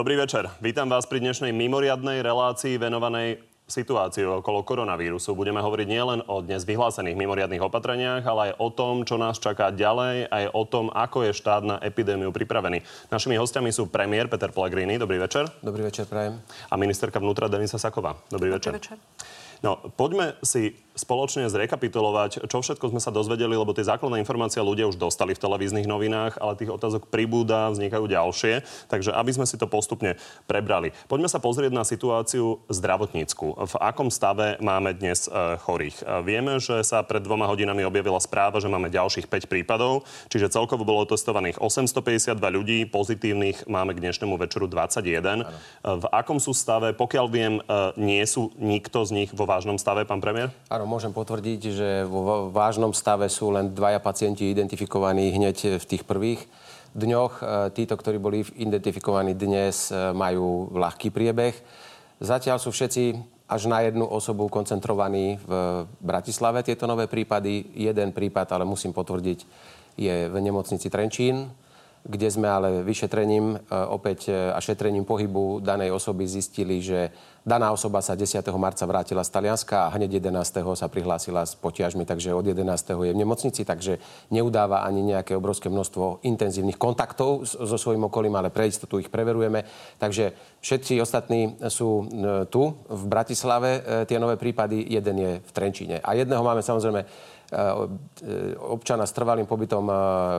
Dobrý večer. Vítam vás pri dnešnej mimoriadnej relácii venovanej situáciu okolo koronavírusu. Budeme hovoriť nielen o dnes vyhlásených mimoriadných opatreniach, ale aj o tom, čo nás čaká ďalej, aj o tom, ako je štát na epidémiu pripravený. Našimi hostiami sú premiér Peter Pellegrini. Dobrý večer. Dobrý večer, prajem. A ministerka vnútra Denisa Saková. Dobrý, Dobrý večer. večer. No, poďme si spoločne zrekapitulovať, čo všetko sme sa dozvedeli, lebo tie základné informácie ľudia už dostali v televíznych novinách, ale tých otázok pribúda, vznikajú ďalšie. Takže aby sme si to postupne prebrali. Poďme sa pozrieť na situáciu zdravotnícku. V akom stave máme dnes e, chorých? E, Vieme, že sa pred dvoma hodinami objavila správa, že máme ďalších 5 prípadov, čiže celkovo bolo testovaných 852 ľudí, pozitívnych máme k dnešnému večeru 21. E, V akom sú stave? Pokiaľ viem, nie sú nikto z nich vo vážnom stave, pán premiér? Áno, môžem potvrdiť, že vo vážnom stave sú len dvaja pacienti identifikovaní hneď v tých prvých dňoch. E, Títo, ktorí boli identifikovaní dnes, e, majú ľahký priebeh. Zatiaľ sú všetci až na jednu osobu koncentrovaní v Bratislave tieto nové prípady. Jeden prípad, ale musím potvrdiť, je v nemocnici Trenčín, kde sme ale vyšetrením e, opäť e, a šetrením pohybu danej osoby zistili, že daná osoba sa 10. marca vrátila z Talianska a hneď 11. sa prihlásila s potiažmi, takže od 11. je v nemocnici, takže neudáva ani nejaké obrovské množstvo intenzívnych kontaktov so svojím okolím, ale pre istotu ich preverujeme. Takže všetci ostatní sú e, tu v Bratislave, tie nové prípady, jeden je v Trenčíne. A jedného máme samozrejme občana s trvalým pobytom e,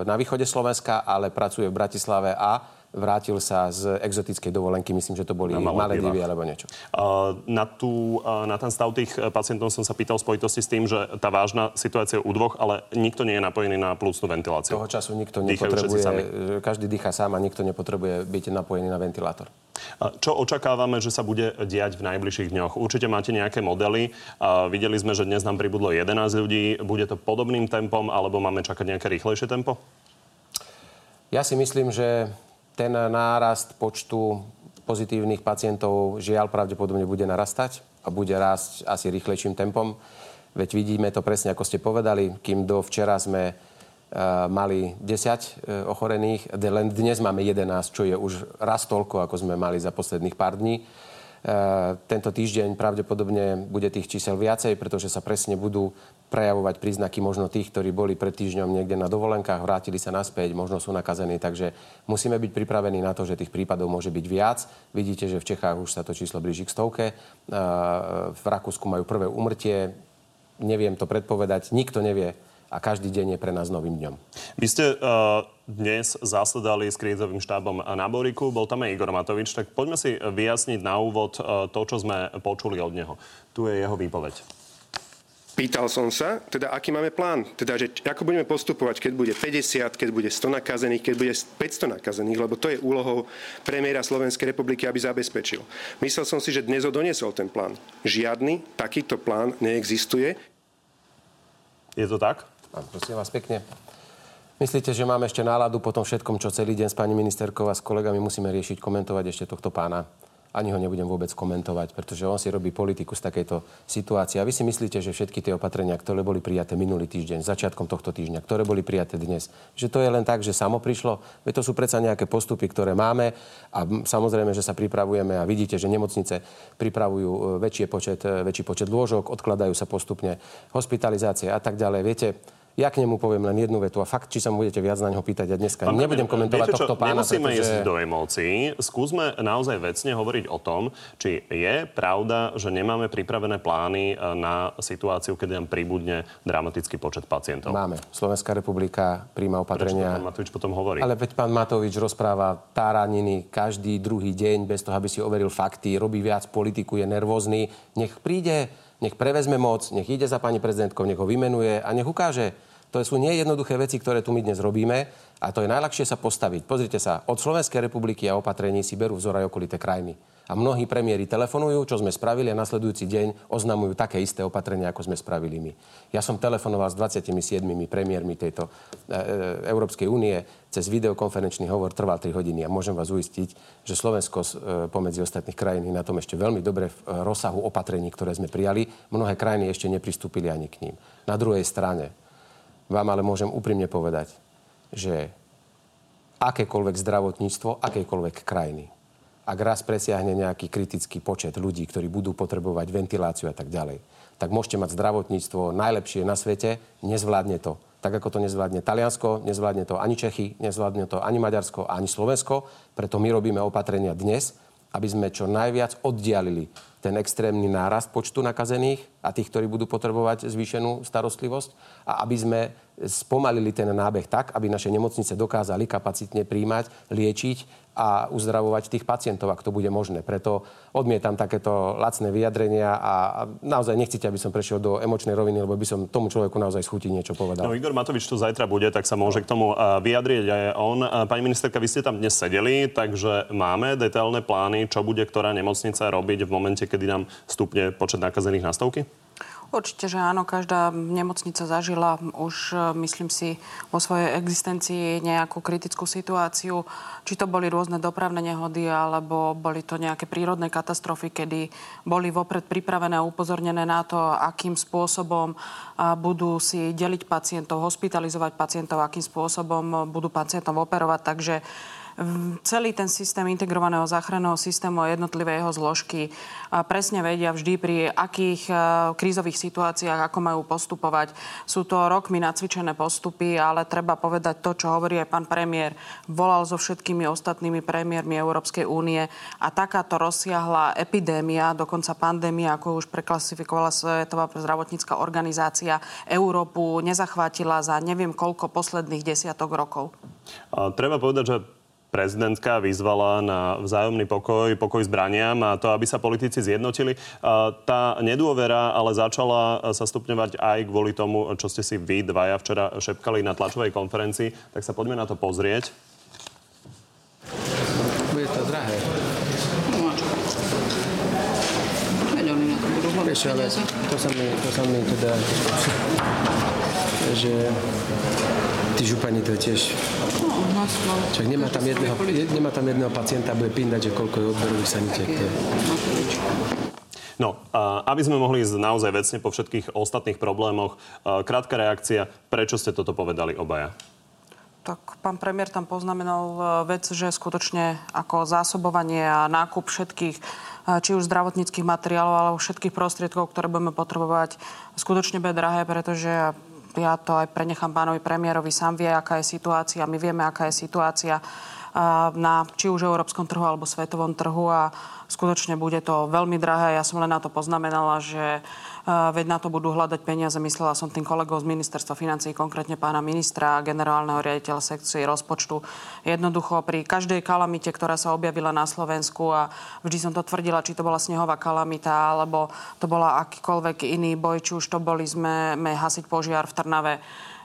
na východe Slovenska, ale pracuje v Bratislave a vrátil sa z exotickej dovolenky. Myslím, že to boli Na. Maledivy alebo niečo. Na, tú, na ten stav tých uh, pacientov som sa pýtal v spojitosti s tým, že tá vážna situácia je u dvoch, ale nikto nie je napojený na plúcnú ventiláciu. Toho času nikto Dýchajú nepotrebuje, sami. každý dýcha sám a nikto nepotrebuje byť napojený na ventilátor. Čo očakávame, že sa bude diať v najbližších dňoch? Určite máte nejaké modely. Videli sme, že dnes nám pribudlo 11 ľudí. Bude to podobným tempom, alebo máme čakať nejaké rýchlejšie tempo? Ja si myslím, že ten nárast počtu pozitívnych pacientov žiaľ pravdepodobne bude narastať a bude rásť asi rýchlejším tempom. Veď vidíme to presne, ako ste povedali, kým do včera sme eh, mali 10 eh, ochorených, len dnes máme 11, čo je už raz toľko, ako sme mali za posledných pár dní. Eh, Tento týždeň pravdepodobne bude tých čísel viacej, pretože sa presne budú prejavovať príznaky možno tých, ktorí boli pred týždňom niekde na dovolenkách, vrátili sa naspäť, možno sú nakazení. Takže musíme byť pripravení na to, že tých prípadov môže byť viac. Vidíte, že v Čechách už sa to číslo blíži k stovke. Eh, V Rakúsku majú prvé umrtie. Neviem to predpovedať, nikto nevie a každý deň je pre nás novým dňom. Vy ste uh, dnes zasedali s krízovým štábom na Boriku, bol tam aj Igor Matovič, tak poďme si vyjasniť na úvod uh, to, čo sme počuli od neho. Tu je jeho výpoveď. Pýtal som sa, teda aký máme plán, teda že ako budeme postupovať, keď bude 50, keď bude 100 nakazených, keď bude 500 nakazených, lebo to je úlohou premiéra Slovenskej republiky, aby zabezpečil. Myslel som si, že dnes ho doniesol ten plán. Žiadny takýto plán neexistuje. Je to tak? A prosím vás pekne. Myslíte, že máme ešte náladu po tom všetkom, čo celý deň s pani ministerkou a s kolegami musíme riešiť, komentovať ešte tohto pána? Ani ho nebudem vôbec komentovať, pretože on si robí politiku z takejto situácie. A vy si myslíte, že všetky tie opatrenia, ktoré boli prijaté minulý týždeň, začiatkom tohto týždňa, ktoré boli prijaté dnes, že to je len tak, že samo prišlo? Veď to sú predsa nejaké postupy, ktoré máme a samozrejme, že sa pripravujeme a vidíte, že nemocnice pripravujú e, väčší počet, e, väčší počet lôžok, odkladajú sa postupne hospitalizácie a tak ďalej. Viete, ja k nemu poviem len jednu vetu a fakt, či sa mu budete viac na ňo pýtať a dneska Pán nebudem komentovať viete tohto pána, Nemusíme pretože... ísť do emócií. Skúsme naozaj vecne hovoriť o tom, či je pravda, že nemáme pripravené plány e, na situáciu, kedy nám pribudne dramatický počet pacientov. Máme. Slovenská republika príjma Prečo opatrenia. pán Matovič potom hovorí? Ale veď pán Matovič rozpráva táraniny každý druhý deň bez toho, aby si overil fakty, robí viac politiku, je nervózny. Nech príde, nech prevezme moc, nech ide za pani prezidentkou, nech ho vymenuje a nech ukáže. To sú nie jednoduché veci, ktoré tu my dnes robíme a to je najľahšie sa postaviť. Pozrite sa, od Slovenskej republiky a opatrení si berú vzor aj okolité krajiny. A mnohí premiéry telefonujú, čo sme spravili a nasledujúci deň oznamujú také isté opatrenia, ako sme spravili my. Ja som telefonoval s 27 premiérmi tejto e, e, Európskej únie cez videokonferenčný hovor trval 3 hodiny a môžem vás uistiť, že Slovensko e, pomedzi ostatných krajín je na tom ešte veľmi dobre v e, rozsahu opatrení, ktoré sme prijali. Mnohé krajiny ešte nepristúpili ani k ním. Na druhej strane vám ale môžem úprimne povedať, že akékoľvek zdravotníctvo, akékoľvek krajiny, ak raz presiahne nejaký kritický počet ľudí, ktorí budú potrebovať ventiláciu a tak ďalej, tak môžete mať zdravotníctvo najlepšie na svete, nezvládne to. Tak ako to nezvládne Taliansko, nezvládne to ani Čechy, nezvládne to ani Maďarsko, ani Slovensko. Preto my robíme opatrenia dnes, aby sme čo najviac oddialili ten extrémny nárast počtu nakazených a tých, ktorí budú potrebovať zvýšenú starostlivosť a aby sme spomalili ten nábeh tak, aby naše nemocnice dokázali kapacitne príjmať, liečiť a uzdravovať tých pacientov, ak to bude možné. Preto odmietam takéto lacné vyjadrenia a, naozaj nechcete, aby som prešiel do emočnej roviny, lebo by som tomu človeku naozaj schutí niečo povedal. No, Igor Matovič tu zajtra bude, tak sa môže k tomu vyjadriť aj on. Pani ministerka, vy ste tam dnes sedeli, takže máme detailné plány, čo bude ktorá nemocnica robiť v momente, kedy nám stupne počet nakazených na stovky? Určite, že áno. Každá nemocnica zažila už, e, myslím si, vo svojej existencii nejakú kritickú situáciu. Či to boli rôzne dopravné nehody, alebo boli to nejaké prírodné katastrofy, kedy boli vopred pripravené a upozornené na to, akým spôsobom budú si deliť pacientov, hospitalizovať pacientov, akým spôsobom budú pacientov operovať. Takže celý ten systém integrovaného záchranného systému a jednotlivé jeho zložky presne vedia vždy pri akých e, krízových situáciách, ako majú postupovať. Sú to rokmi nacvičené postupy, ale treba povedať to, čo hovorí aj pán premiér. Volal so všetkými ostatnými premiérmi Európskej únie a takáto rozsiahla epidémia, dokonca pandémia, ako už preklasifikovala Svetová zdravotnícka organizácia, Európu nezachvátila za neviem koľko posledných desiatok rokov. A treba povedať, že prezidentka vyzvala na vzájomný pokoj, pokoj zbraniam a to, aby sa politici zjednotili. Tá nedôvera ale začala sa stupňovať aj kvôli tomu, čo ste si vy dvaja včera šepkali na tlačovej konferencii. Tak sa poďme na to pozrieť. Bude to drahé. Vieš, ale to sa mi, to sa mi teda, že tí župani to tiež Čak nemá tam, jedného, nemá tam jedného pacienta, bude pindať, že koľko je odberových sanitiek. No, aby sme mohli ísť naozaj vecne po všetkých ostatných problémoch, krátka reakcia, prečo ste toto povedali obaja? Tak pán premiér tam poznamenal e, vec, že skutočne ako zásobovanie a nákup všetkých e, či už zdravotníckých materiálov, alebo všetkých prostriedkov, ktoré budeme potrebovať, skutočne bude drahé, pretože ja to aj prenechám pánovi premiérovi, sám vie, aká je situácia, my vieme, aká je situácia na či už európskom trhu alebo svetovom trhu a skutočne bude to veľmi drahé. Ja som len na to poznamenala, že veď na to budú hľadať peniaze. Myslela som tým kolegov z ministerstva financí, konkrétne pána ministra a generálneho riaditeľa sekcie rozpočtu. Jednoducho pri každej kalamite, ktorá sa objavila na Slovensku a vždy som to tvrdila, či to bola snehová kalamita alebo to bola akýkoľvek iný boj, či už to boli sme, sme hasiť požiar v Trnave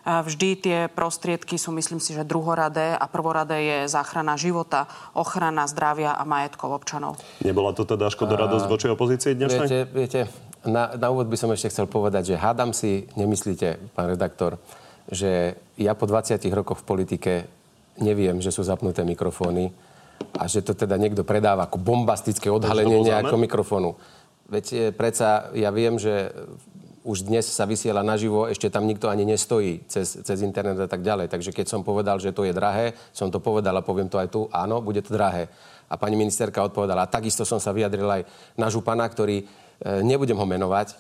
Vždy tie prostriedky sú, myslím si, že druhoradé a prvoradé je záchrana života, ochrana zdravia a majetkov občanov. Nebola to teda škoda radosť voči opozícii dnešnej? Viete, viete na, na úvod by som ešte chcel povedať, že hádam si, nemyslíte, pán redaktor, že ja po 20 rokoch v politike neviem, že sú zapnuté mikrofóny a že to teda niekto predáva ako bombastické odhalenie nejakého mikrofónu. Veď eh, predsa ja viem, že už dnes sa vysiela naživo, ešte tam nikto ani nestojí cez, cez internet a tak ďalej. Takže keď som povedal, že to je drahé, som to povedal a poviem to aj tu, áno, bude to drahé. A pani ministerka odpovedala, a takisto som sa vyjadril aj na župana, ktorý, e, nebudem ho menovať,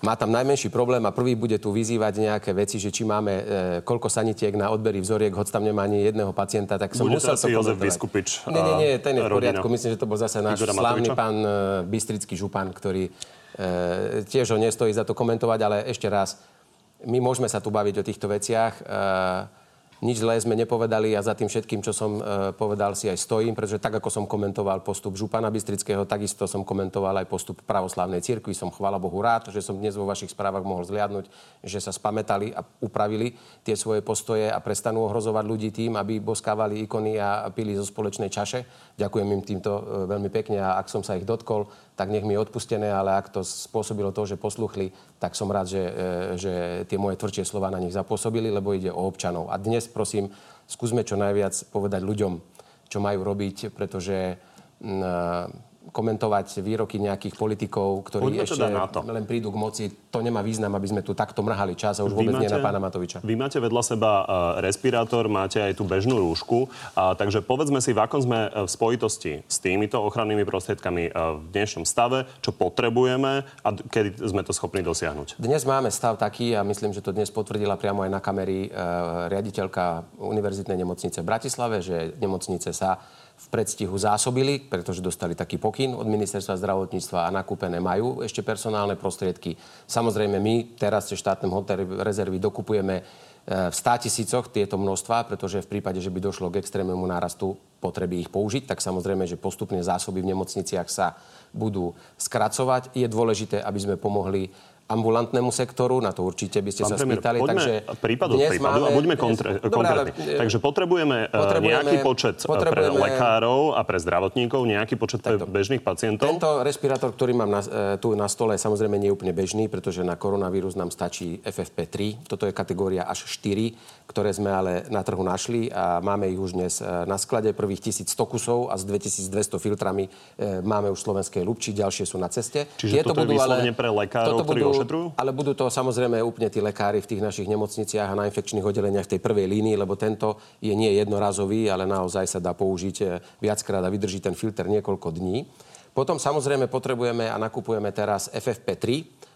má tam najmenší problém a prvý bude tu vyzývať nejaké veci, že či máme e, koľko sanitiek na odbery vzoriek, hoď tam nemá ani jedného pacienta, tak som bude musel to Jozef Vyskupič. Nie, nie, nie, ten je v poriadku. Myslím, že to bol zase náš slávny pán e, Bystrický župan, ktorý E, tiež ho nestojí za to komentovať, ale ešte raz, my môžeme sa tu baviť o týchto veciach. E, nič zlé sme nepovedali a za tým všetkým, čo som e, povedal, si aj stojím, pretože tak, ako som komentoval postup Župana Bystrického, takisto som komentoval aj postup pravoslavnej cirkvi. Som chvála Bohu rád, že som dnes vo vašich správach mohol zliadnúť, že sa spametali a upravili tie svoje postoje a prestanú ohrozovať ľudí tým, aby boskávali ikony a pili zo spoločnej čaše. Ďakujem im týmto e, veľmi pekne a ak som sa ich dotkol, tak nech mi je odpustené, ale ak to spôsobilo to, že posluchli, tak som rád, že, e, že tie moje tvrdšie slova na nich zapôsobili, lebo ide o občanov. A dnes, prosím, skúsme čo najviac povedať ľuďom, čo majú robiť, pretože komentovať výroky nejakých politikov, ktorí Poďme ešte teda na to. len prídu k moci. To nemá význam, aby sme tu takto mrhali čas a už vôbec nie na pána Matoviča. Vy máte vedľa seba uh, respirátor, máte aj tú bežnú rúšku. Uh, takže povedzme si, v akom sme uh, v spojitosti s týmito ochrannými prostriedkami uh, v dnešnom stave, čo potrebujeme a kedy sme to schopní dosiahnuť. Dnes máme stav taký, a myslím, že to dnes potvrdila priamo aj na kamery e, riaditeľka Univerzitnej nemocnice v Bratislave, že nemocnice sa v predstihu zásobili, pretože dostali taký pokyn od ministerstva zdravotníctva a nakúpené majú ešte personálne prostriedky. Samozrejme, my teraz cez štátne hmotné rezervy dokupujeme e, v 100 tisícoch tieto množstva, pretože v prípade, že by došlo k extrémnemu nárastu potreby ich použiť, tak samozrejme, že postupne zásoby v nemocniciach sa budú skracovať. Je dôležité, aby sme pomohli ambulantnému sektoru, na to určite by ste Pán sa premiér, spýtali. poďme takže prípad od dnes prípadu a buďme kontre- Dobre, konkrétni. ale, e, Takže potrebujeme, e, potrebujeme- nejaký počet e, pre potrebujeme- lekárov a pre zdravotníkov, nejaký počet pre Takto. bežných pacientov. Tento respirátor, ktorý mám na, e, tu na stole, samozrejme nie je úplne bežný, pretože na koronavírus nám stačí FFP3. Toto je kategória až 4, ktoré sme ale na trhu našli a máme ich už dnes na sklade. Prvých 1100 kusov a s 2200 filtrami máme už slovenské lúbči, ďalšie sú na ceste. Čiže toto je vyslovene pre lekárov, toto budú- ošetrujú? Ale budú to samozrejme úplne tí lekári v tých našich nemocniciach a na infekčných oddeleniach v tej prvej línii, lebo tento je nie jednorazový, ale naozaj sa dá použiť e, viackrát a vydrží ten filter niekoľko dní. Potom samozrejme potrebujeme a nakupujeme teraz FFP3.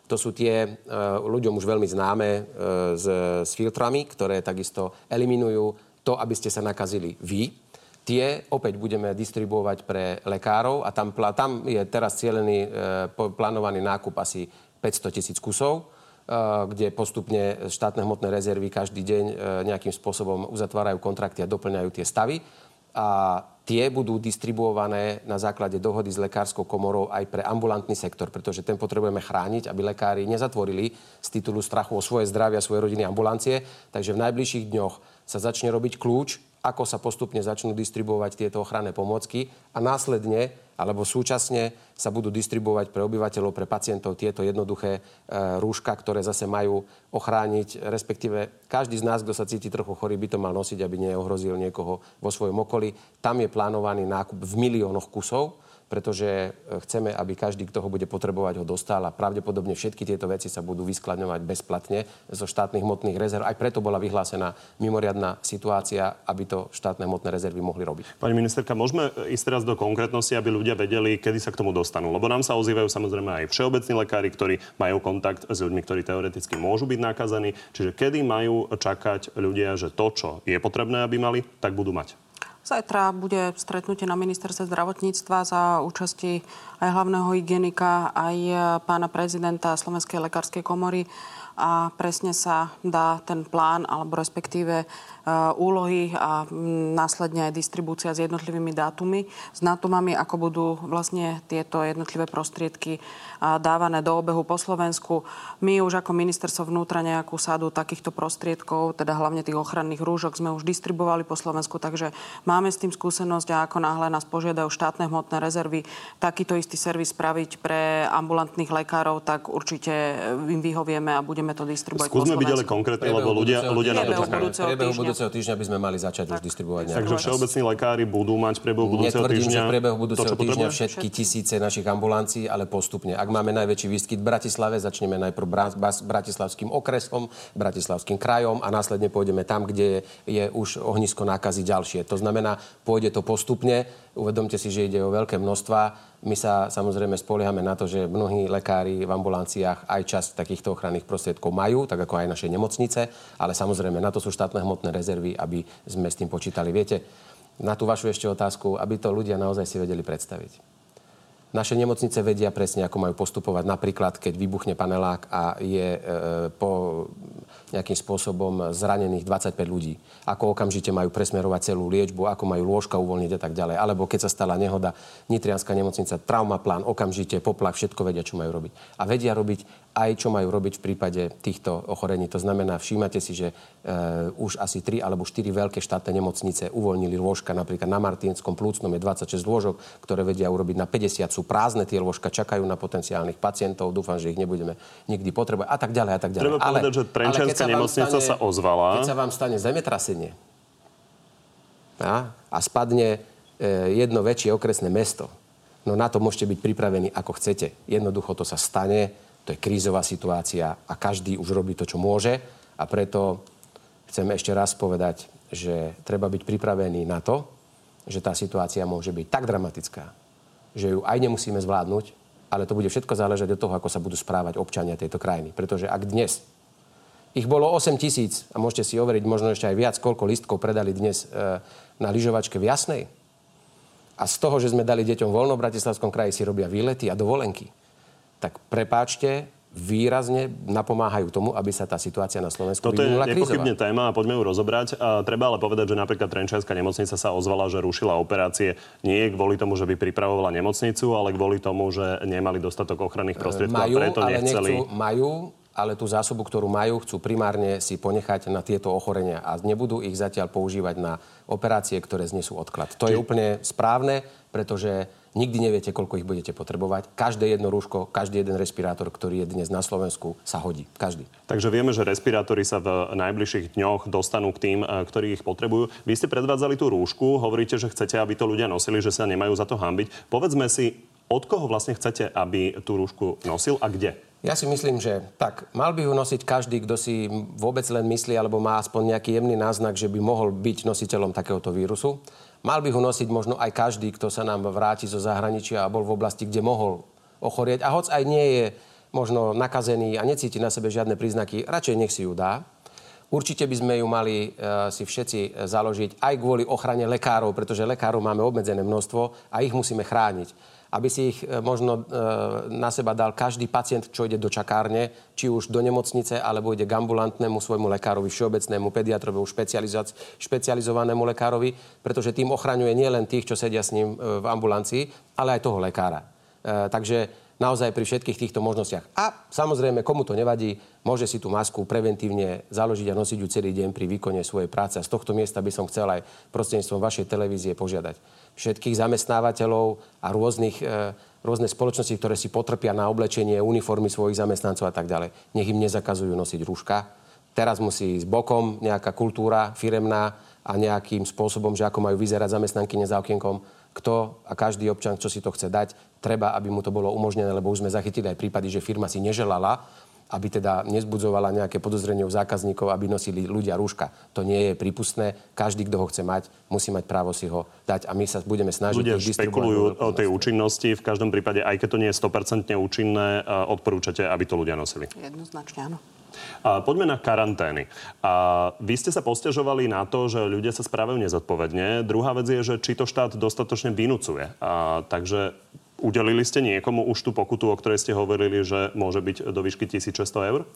To sú tie e, ľuďom už veľmi známe e, s, s filtrami, ktoré takisto eliminujú to, aby ste sa nakazili vy. Tie opäť budeme distribuovať pre lekárov a tam, tam je teraz cieľený, e, plánovaný nákup asi 500 tisíc kusov e, kde postupne štátne hmotné rezervy každý deň e, nejakým spôsobom uzatvárajú kontrakty a doplňajú tie stavy. A tie budú distribuované na základe dohody s lekárskou komorou aj pre ambulantný sektor, pretože ten potrebujeme chrániť, aby lekári nezatvorili z titulu strachu o svoje zdravie a svoje rodiny ambulancie. Takže v najbližších dňoch sa začne robiť kľúč, ako sa postupne začnú distribuovať tieto ochranné pomôcky a následne alebo súčasne sa budú distribuovať pre obyvateľov, pre pacientov tieto jednoduché e, rúška, ktoré zase majú ochrániť, respektíve každý z nás, kto sa cíti trochu chorý, by to mal nosiť, aby neohrozil niekoho vo svojom okolí. Tam je plánovaný nákup v miliónoch kusov pretože e, chceme, aby každý, kto ho bude potrebovať, ho dostal a pravdepodobne všetky tieto veci sa budú vyskladňovať bezplatne zo štátnych hmotných rezerv. Aj preto bola vyhlásená mimoriadná situácia, aby to štátne hmotné rezervy mohli robiť. Pani ministerka, môžeme ísť teraz do konkrétnosti, aby ľudia vedeli, kedy sa k tomu dostanú. Lebo nám sa ozývajú samozrejme aj všeobecní lekári, ktorí majú kontakt s ľuďmi, ktorí teoreticky môžu byť nakazení. Čiže kedy majú čakať ľudia, že to, čo je potrebné, aby mali, tak budú mať. Zajtra bude stretnutie na ministerstve zdravotníctva za účasti aj hlavného hygienika, aj pána prezidenta Slovenskej lekárskej komory. A presne sa dá ten plán, alebo respektíve úlohy a následne aj distribúcia s jednotlivými dátumy, s dátumami, ako budú vlastne tieto jednotlivé prostriedky dávané do obehu po Slovensku. My už ako ministerstvo vnútra nejakú sadu takýchto prostriedkov, teda hlavne tých ochranných rúžok, sme už distribuovali po Slovensku, takže máme s tým skúsenosť a ako náhle nás požiadajú štátne hmotné rezervy takýto istý servis spraviť pre ambulantných lekárov, tak určite im vyhovieme a budeme to distribuovať Skúsme byť ale konkrétne, lebo ľudia, ľudia na to čakajú. Budúceho týždňa. by sme mali začať už distribuovať nejaké Takže všeobecní lekári budú mať priebehu budúceho Netvrdím, týždňa že v priebehu to, budúceho čo týždňa všetky tisíce našich ambulancií, ale postupne. Ak máme najväčší výskyt v Bratislave, začneme najprv Bra- Bratislavským okresom, Bratislavským krajom a následne pôjdeme tam, kde je, je už ohnisko nákazy ďalšie. To znamená, pôjde to postupne. Uvedomte si, že ide o veľké množstva. My sa samozrejme spoliehame na to, že mnohí lekári v ambulanciách aj časť takýchto ochranných prostriedkov majú, tak ako aj naše nemocnice, ale samozrejme na to sú štátne hmotné rezervy, aby sme s tým počítali. Viete, na tú vašu ešte otázku, aby to ľudia naozaj si vedeli predstaviť. Naše nemocnice vedia presne, ako majú postupovať. Napríklad, keď vybuchne panelák a je e, po nejakým spôsobom zranených 25 ľudí. Ako okamžite majú presmerovať celú liečbu, ako majú lôžka uvoľniť a tak ďalej. Alebo keď sa stala nehoda, Nitrianská nemocnica, traumaplán, okamžite, poplach, všetko vedia, čo majú robiť. A vedia robiť aj čo majú robiť v prípade týchto ochorení. To znamená, všímate si, že e, už asi 3 alebo 4 veľké štátne nemocnice uvoľnili lôžka. Napríklad na Martinskom plúcnom je 26 lôžok, ktoré vedia urobiť na 50. Sú prázdne tie lôžka, čakajú na potenciálnych pacientov. Dúfam, že ich nebudeme nikdy potrebovať a tak ďalej a tak ďalej. Treba povedať, že Trenčianska nemocnica sa ozvala. Keď sa vám stane zemetrasenie a, a spadne e, jedno väčšie okresné mesto, No na to môžete byť pripravení ako chcete. Jednoducho to sa stane, to je krízová situácia a každý už robí to, čo môže a preto chcem ešte raz povedať, že treba byť pripravený na to, že tá situácia môže byť tak dramatická, že ju aj nemusíme zvládnuť, ale to bude všetko záležať od toho, ako sa budú správať občania tejto krajiny. Pretože ak dnes ich bolo 8 tisíc a môžete si overiť možno ešte aj viac, koľko listkov predali dnes e, na lyžovačke v Jasnej. A z toho, že sme dali deťom voľno v Bratislavskom kraji, si robia výlety a dovolenky. Tak prepáčte, výrazne napomáhajú tomu, aby sa tá situácia na Slovensku Toto je nepochybne téma a poďme ju rozobrať. A treba ale povedať, že napríklad Trenčianská nemocnica sa ozvala, že rušila operácie nie kvôli tomu, že by pripravovala nemocnicu, ale kvôli tomu, že nemali dostatok ochranných prostriedkov majú, a preto nechceli... Nechcú, majú, ale tú zásobu, ktorú majú, chcú primárne si ponechať na tieto ochorenia a nebudú ich zatiaľ používať na operácie, ktoré znesú odklad. To Či... je úplne správne, pretože nikdy neviete, koľko ich budete potrebovať. Každé jedno rúško, každý jeden respirátor, ktorý je dnes na Slovensku, sa hodí. Každý. Takže vieme, že respirátory sa v najbližších dňoch dostanú k tým, eh, ktorí ich potrebujú. Vy ste predvádzali tú rúšku, hovoríte, že chcete, aby to ľudia nosili, že sa nemajú za to hambiť. Povedzme si, od koho vlastne chcete, aby tú rúšku nosil a kde? Ja si myslím, že tak, mal by ju nosiť každý, kto si vôbec len myslí alebo má aspoň nejaký jemný náznak, že by mohol byť nositeľom takéhoto vírusu. Mal by ho nosiť možno aj každý, kto sa nám vráti zo zahraničia a bol v oblasti, kde mohol ochorieť. A hoc aj nie je možno nakazený a necíti na sebe žiadne príznaky, radšej nech si ju dá. Určite by sme ju mali e, si všetci založiť aj kvôli ochrane lekárov, pretože lekárov máme obmedzené množstvo a ich musíme chrániť aby si ich e, možno e, na seba dal každý pacient, čo ide do čakárne, či už do nemocnice, alebo ide k ambulantnému svojmu lekárovi, všeobecnému pediatrovi, špecializovanému lekárovi, pretože tým ochraňuje nielen tých, čo sedia s ním e, v ambulancii, ale aj toho lekára. Takže naozaj pri všetkých týchto možnostiach. A samozrejme, komu to nevadí, môže si tú masku preventívne založiť a nosiť ju celý deň pri výkone svojej práce. A z tohto miesta by som chcel aj prostredníctvom vašej televízie požiadať všetkých zamestnávateľov a rôznych, e, rôzne spoločnosti, ktoré si potrpia na oblečenie uniformy svojich zamestnancov a tak ďalej. Nech im nezakazujú nosiť rúška. Teraz musí ísť bokom nejaká kultúra firemná a nejakým spôsobom, že ako majú vyzerať zamestnanky za okienkom. Kto a každý občan, čo si to chce dať, treba, aby mu to bolo umožnené, lebo už sme zachytili aj prípady, že firma si neželala, aby teda nezbudzovala nejaké podozrenie u zákazníkov, aby nosili ľudia rúška. To nie je prípustné. Každý, kto ho chce mať, musí mať právo si ho dať a my sa budeme snažiť... Ľudia špekulujú o tej účinnosti. V každom prípade, aj keď to nie je 100% účinné, odporúčate, aby to ľudia nosili. Jednoznačne áno. A poďme na karantény. A vy ste sa postiažovali na to, že ľudia sa správajú nezodpovedne. Druhá vec je, že či to štát dostatočne vynúcuje. A, takže Udelili ste niekomu už tú pokutu, o ktorej ste hovorili, že môže byť do výšky 1600 eur?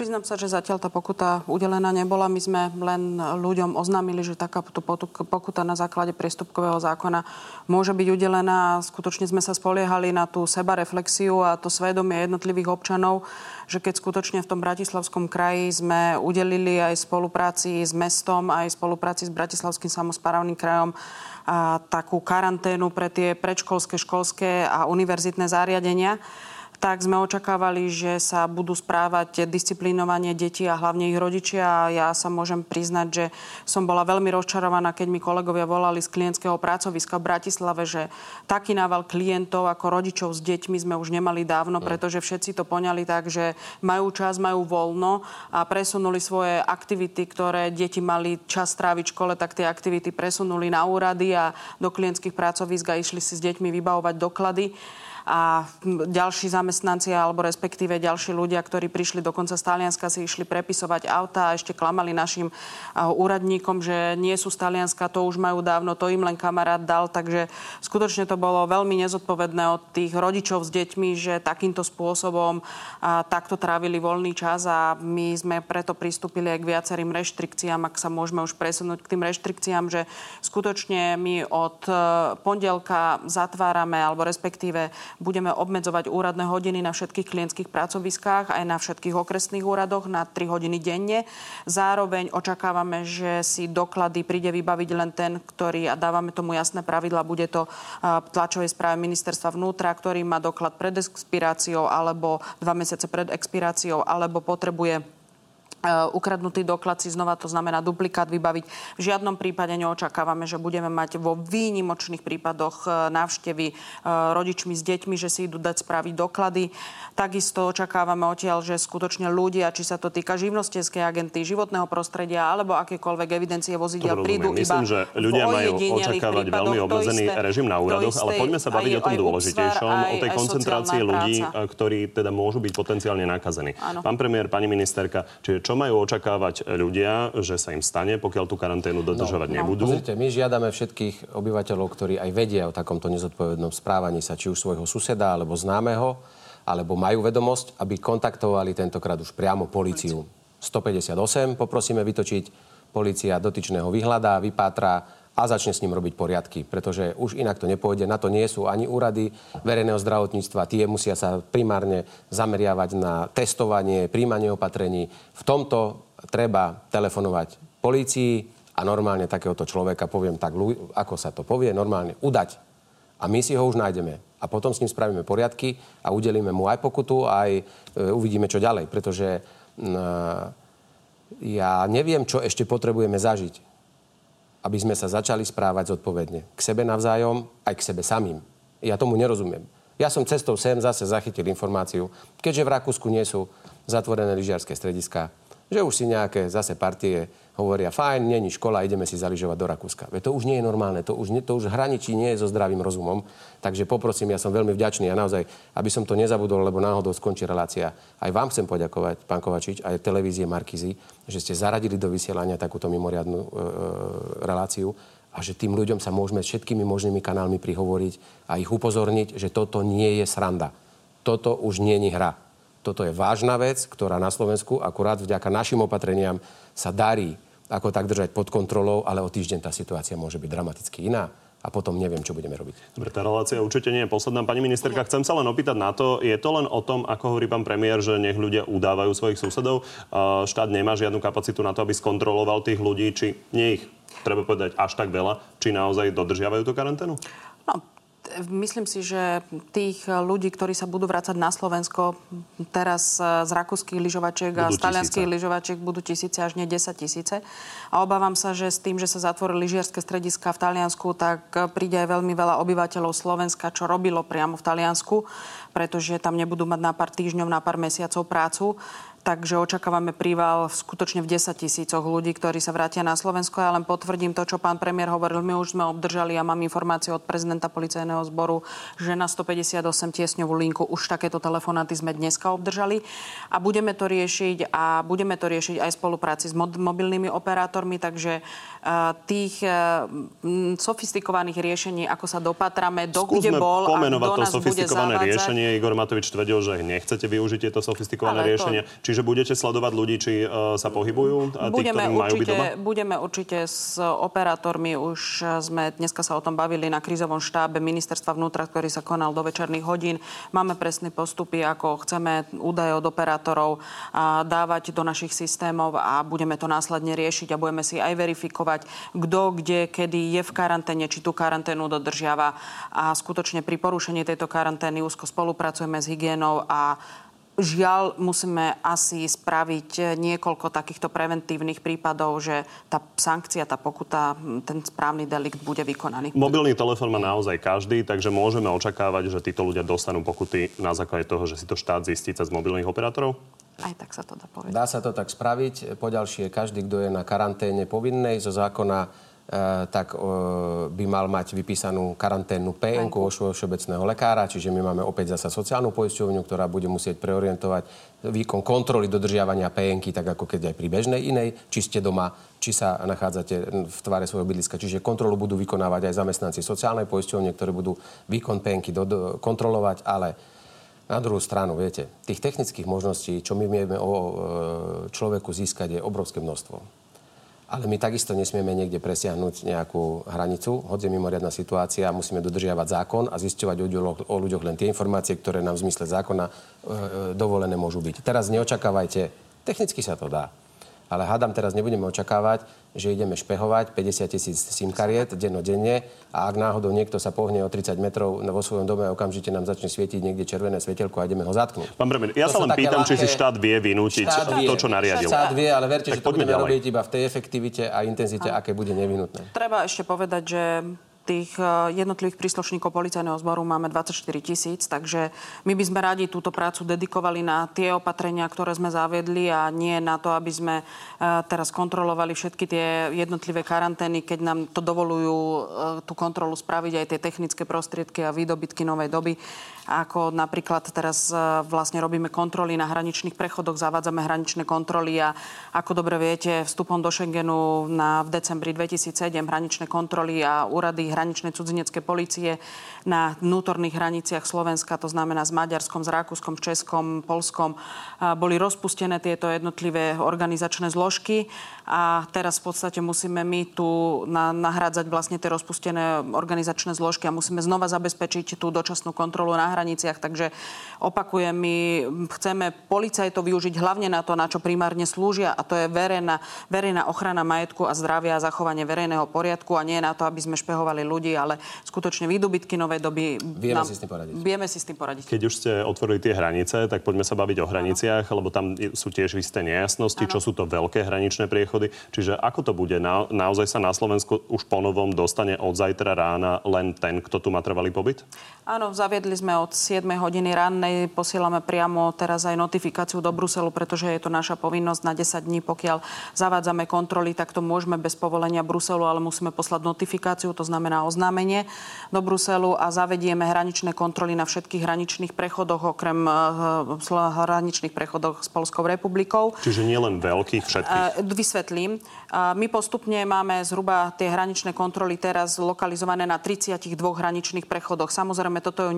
Priznám sa, že zatiaľ tá pokuta udelená nebola. My sme len ľuďom oznámili, že takáto pokuta na základe priestupkového zákona môže byť udelená. Skutočne sme sa spoliehali na tú sebareflexiu a to svedomie jednotlivých občanov, že keď skutočne v tom Bratislavskom kraji sme udelili aj spolupráci s mestom, aj spolupráci s Bratislavským samozprávnym krajom a takú karanténu pre tie predškolské, školské a univerzitné zariadenia tak sme očakávali, že sa budú správať disciplinovanie detí a hlavne ich rodičia. Ja sa môžem priznať, že som bola veľmi rozčarovaná, keď mi kolegovia volali z klientského pracoviska v Bratislave, že taký nával klientov ako rodičov s deťmi sme už nemali dávno, mm. pretože všetci to poňali tak, že majú čas, majú voľno a presunuli svoje aktivity, ktoré deti mali čas stráviť v škole, tak tie aktivity presunuli na úrady a do klientských pracovisk a išli si s deťmi vybavovať doklady a ďalší zamestnanci alebo respektíve ďalší ľudia, ktorí prišli dokonca z Talianska, si išli prepisovať auta a ešte klamali našim úradníkom, že nie sú z Talianska, to už majú dávno, to im len kamarát dal. Takže skutočne to bolo veľmi nezodpovedné od tých rodičov s deťmi, že takýmto spôsobom a, takto trávili voľný čas a my sme preto pristúpili aj k viacerým reštrikciám, ak sa môžeme už presunúť k tým reštrikciám, že skutočne my od e, pondelka zatvárame alebo respektíve budeme obmedzovať úradné hodiny na všetkých klientských pracoviskách aj na všetkých okresných úradoch na 3 hodiny denne. Zároveň očakávame, že si doklady príde vybaviť len ten, ktorý, a dávame tomu jasné pravidla, bude to tlačovej správe ministerstva vnútra, ktorý má doklad pred expiráciou alebo dva mesiace pred expiráciou, alebo potrebuje ukradnutý doklad si znova to znamená duplikát vybaviť. V žiadnom prípade neočakávame, že budeme mať vo výnimočných prípadoch návštevy rodičmi s deťmi, že si idú dať spraviť doklady. Takisto očakávame odtiaľ, že skutočne ľudia, či sa to týka živnostenskej agenty, životného prostredia alebo akékoľvek evidencie vozidiel, prídu Myslím, že ľudia majú očakávať veľmi obmedzený režim na úradoch, ale poďme sa baviť aj, o tom dôležitejšom, aj, o tej koncentrácii ľudí, ktorí teda môžu byť potenciálne nakazení. Pán premiér, pani ministerka, čiže čo majú očakávať ľudia, že sa im stane, pokiaľ tú karanténu dodržovať no, nebudú? No, pozrite, my žiadame všetkých obyvateľov, ktorí aj vedia o takomto nezodpovednom správaní sa, či už svojho suseda alebo známeho, alebo majú vedomosť, aby kontaktovali tentokrát už priamo policiu. 158 poprosíme vytočiť, policia dotyčného vyhľadá, vypátra, a začne s ním robiť poriadky, pretože už inak to nepôjde. Na to nie sú ani úrady verejného zdravotníctva, tie musia sa primárne zameriavať na testovanie, príjmanie opatrení. V tomto treba telefonovať polícii a normálne takéhoto človeka, poviem tak, ako sa to povie, normálne udať. A my si ho už nájdeme. A potom s ním spravíme poriadky a udelíme mu aj pokutu, aj e, uvidíme, čo ďalej. Pretože ja neviem, čo ešte potrebujeme zažiť aby sme sa začali správať zodpovedne. K sebe navzájom, aj k sebe samým. Ja tomu nerozumiem. Ja som cestou sem zase zachytil informáciu, keďže v Rakúsku nie sú zatvorené lyžiarske strediska, že už si nejaké zase partie hovoria, fajn, není škola, ideme si zaližovať do Rakúska. Veď to už nie je normálne, to už, nie, to už hraničí nie je so zdravým rozumom. Takže poprosím, ja som veľmi vďačný a naozaj, aby som to nezabudol, lebo náhodou skončí relácia. Aj vám chcem poďakovať, pán Kovačič, aj televízie Markizy, že ste zaradili do vysielania takúto mimoriadnú e, e, reláciu a že tým ľuďom sa môžeme všetkými možnými kanálmi prihovoriť a ich upozorniť, že toto nie je sranda. Toto už nie je hra. Toto je vážna vec, ktorá na Slovensku akurát vďaka našim opatreniam sa darí ako tak držať pod kontrolou, ale o týždeň tá situácia môže byť dramaticky iná a potom neviem, čo budeme robiť. Dobre, tá relácia určite nie je posledná. Pani ministerka, chcem sa len opýtať na to, je to len o tom, ako hovorí pán premiér, že nech ľudia udávajú svojich susedov. Štát nemá žiadnu kapacitu na to, aby skontroloval tých ľudí, či nie ich, treba povedať, až tak veľa, či naozaj dodržiavajú tú karanténu? No, Myslím si, že tých ľudí, ktorí sa budú vrácať na Slovensko teraz z rakúskych lyžovačiek a z talianských lyžovačiek budú tisíce až nie 10 tisíce. A obávam sa, že s tým, že sa zatvorili lyžiarske strediska v Taliansku, tak príde aj veľmi veľa obyvateľov Slovenska, čo robilo priamo v Taliansku, pretože tam nebudú mať na pár týždňov, na pár mesiacov prácu. Takže očakávame príval skutočne v 10 tisícoch ľudí, ktorí sa vrátia na Slovensko. Ja len potvrdím to, čo pán premiér hovoril. My už sme obdržali, ja mám informáciu od prezidenta policajného zboru, že na 158 tiesňovú linku už takéto telefonáty sme dneska obdržali. A budeme to riešiť a budeme to riešiť aj v spolupráci s mobilnými operátormi. Takže tých sofistikovaných riešení, ako sa dopatrame, do Skúsme kde bol a kto nás to sofistikované riešenie. Igor Matovič tvrdil, že nechcete využiť tieto sofistikované Ale riešenia. To Čiže budete sledovať ľudí, či uh, sa pohybujú? A tí, budeme, majú určite, byť doma? budeme určite s operátormi. Už sme dneska sa o tom bavili na krízovom štábe ministerstva vnútra, ktorý sa konal do večerných hodín. Máme presné postupy, ako chceme údaje od operátorov dávať do našich systémov a budeme to následne riešiť a budeme si aj verifikovať, kto, kde, kedy je v karanténe, či tú karanténu dodržiava. A skutočne pri porušení tejto karantény úzko spolupracujeme s hygienou a Žiaľ, musíme asi spraviť niekoľko takýchto preventívnych prípadov, že tá sankcia, tá pokuta, ten správny delikt bude vykonaný. Mobilný telefón má naozaj každý, takže môžeme očakávať, že títo ľudia dostanú pokuty na základe toho, že si to štát zistí cez mobilných operátorov? Aj tak sa to dá povedať. Dá sa to tak spraviť. Poďalšie, každý, kto je na karanténe povinnej zo zákona Eh, tak eh, by mal mať vypísanú karanténnu PN u všeobecného lekára, čiže my máme opäť zasa sociálnu poisťovňu, ktorá bude musieť preorientovať výkon kontroly dodržiavania PN, tak ako keď aj pri bežnej inej, či ste doma, či sa nachádzate v tvare svojho bydliska. Čiže kontrolu budú vykonávať aj zamestnanci sociálnej poisťovne, ktorí budú výkon PN kontrolovať, ale na druhú stranu, viete, tých technických možností, čo my vieme o človeku získať, je obrovské množstvo. Ale my takisto nesmieme niekde presiahnuť nejakú hranicu, hoď je mimoriadná situácia, musíme dodržiavať zákon a zisťovať o ľuďoch len tie informácie, ktoré nám v zmysle zákona e, e, dovolené môžu byť. Teraz neočakávajte, technicky sa to dá. Ale hádam teraz nebudeme očakávať, že ideme špehovať 50 tisíc SIM kariet dennodenne a ak náhodou niekto sa pohne o 30 metrov vo svojom dome a okamžite nám začne svietiť niekde červené svetelko a ideme ho zatknúť. Pán premiér, ja to sa len pýtam, ľahké... či si štát vie vynútiť štát vie. to, čo nariadil. Štát vie, ale verte, tak že to budeme ďalej. robiť iba v tej efektivite a intenzite, a. aké bude nevyhnutné. Treba ešte povedať, že tých eh, jednotlivých príslušníkov policajného zboru máme 24 tisíc, takže my by sme radi túto prácu dedikovali na tie opatrenia, ktoré sme zaviedli a nie na to, aby sme eh, teraz kontrolovali všetky tie jednotlivé karantény, keď nám to dovolujú eh, tú kontrolu spraviť aj tie technické prostriedky a výdobytky novej doby ako napríklad teraz vlastne robíme kontroly na hraničných prechodoch, zavádzame hraničné kontroly a ako dobre viete, vstupom do Schengenu na, v decembri 2007 hraničné kontroly a úrady hraničnej cudzineckej policie na vnútorných hraniciach Slovenska, to znamená s Maďarskom, s Rakúskom, s Českom, Polskom, boli rozpustené tieto jednotlivé organizačné zložky. A teraz v podstate musíme my tu na, nahrádzať vlastne tie rozpustené organizačné zložky a musíme znova zabezpečiť tú dočasnú kontrolu na hraniciach. Takže opakujem, my chceme policajtov využiť hlavne na to, na čo primárne slúžia a to je verejná, verejná ochrana majetku a zdravia a zachovanie verejného poriadku a nie na to, aby sme špehovali ľudí, ale skutočne výdobytky novej doby. Vieme nám, si s tým poradiť. Vieme si s tým poradiť. Keď už ste otvorili tie hranice, tak poďme sa baviť o hraniciach, ano. lebo tam sú tiež isté nejasnosti, ano. čo sú to veľké hraničné priechody. Čiže ako to bude? Na, naozaj sa na Slovensku už ponovom dostane od zajtra rána len ten, kto tu má trvalý pobyt? Áno, zaviedli sme od 7 hodiny rannej, posielame priamo teraz aj notifikáciu do Bruselu, pretože je to naša povinnosť na 10 dní, pokiaľ zavádzame kontroly, tak to môžeme bez povolenia Bruselu, ale musíme poslať notifikáciu, to znamená oznámenie do Bruselu a zavedieme hraničné kontroly na všetkých hraničných prechodoch, okrem uh, hraničných prechodoch s Polskou republikou. Čiže nielen veľkých všetkých? Uh, vysvetlím. Uh, my postupne máme zhruba tie hraničné kontroly teraz lokalizované na 32 hraničných prechodoch. Samozrejme, toto je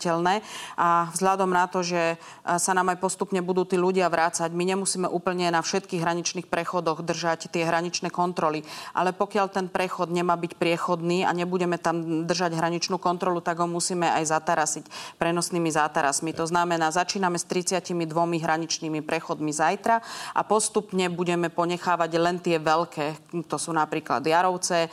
neudržateľné a vzhľadom na to, že sa nám aj postupne budú tí ľudia vrácať, my nemusíme úplne na všetkých hraničných prechodoch držať tie hraničné kontroly. Ale pokiaľ ten prechod nemá byť priechodný a nebudeme tam držať hraničnú kontrolu, tak ho musíme aj zatarasiť prenosnými zátarasmi. To znamená, začíname s 32 hraničnými prechodmi zajtra a postupne budeme ponechávať len tie veľké, to sú napríklad Jarovce,